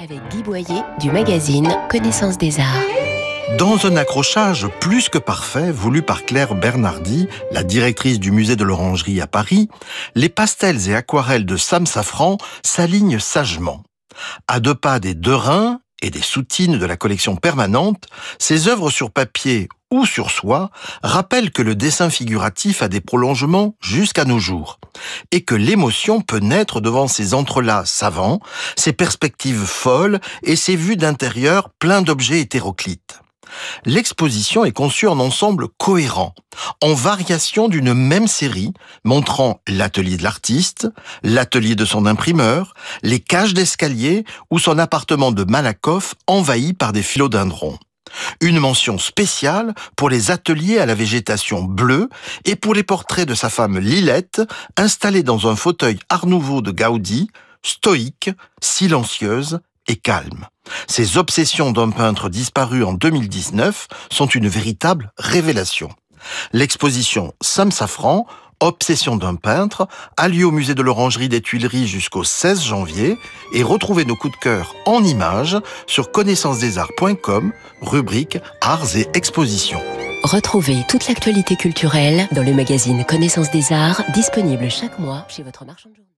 avec Guy Boyer du magazine Connaissance des Arts. Dans un accrochage plus que parfait, voulu par Claire Bernardi, la directrice du musée de l'Orangerie à Paris, les pastels et aquarelles de Sam Safran s'alignent sagement. À deux pas des deux reins et des soutines de la collection permanente, ces œuvres sur papier ou sur soie rappellent que le dessin figuratif a des prolongements jusqu'à nos jours et que l'émotion peut naître devant ces entrelacs savants, ces perspectives folles et ces vues d'intérieur pleins d'objets hétéroclites. L'exposition est conçue en ensemble cohérent, en variation d'une même série, montrant l'atelier de l'artiste, l'atelier de son imprimeur, les cages d'escalier ou son appartement de Malakoff envahi par des philodendrons. Une mention spéciale pour les ateliers à la végétation bleue et pour les portraits de sa femme Lilette, installée dans un fauteuil Art Nouveau de Gaudi, stoïque, silencieuse et calme. Ces obsessions d'un peintre disparu en 2019 sont une véritable révélation. L'exposition Sam Safran Obsession d'un peintre a lieu au musée de l'Orangerie des Tuileries jusqu'au 16 janvier et retrouvez nos coups de cœur en images sur connaissancesdesarts.com, rubrique Arts et Expositions. Retrouvez toute l'actualité culturelle dans le magazine Connaissance des Arts, disponible chaque mois chez votre marchand de journaux.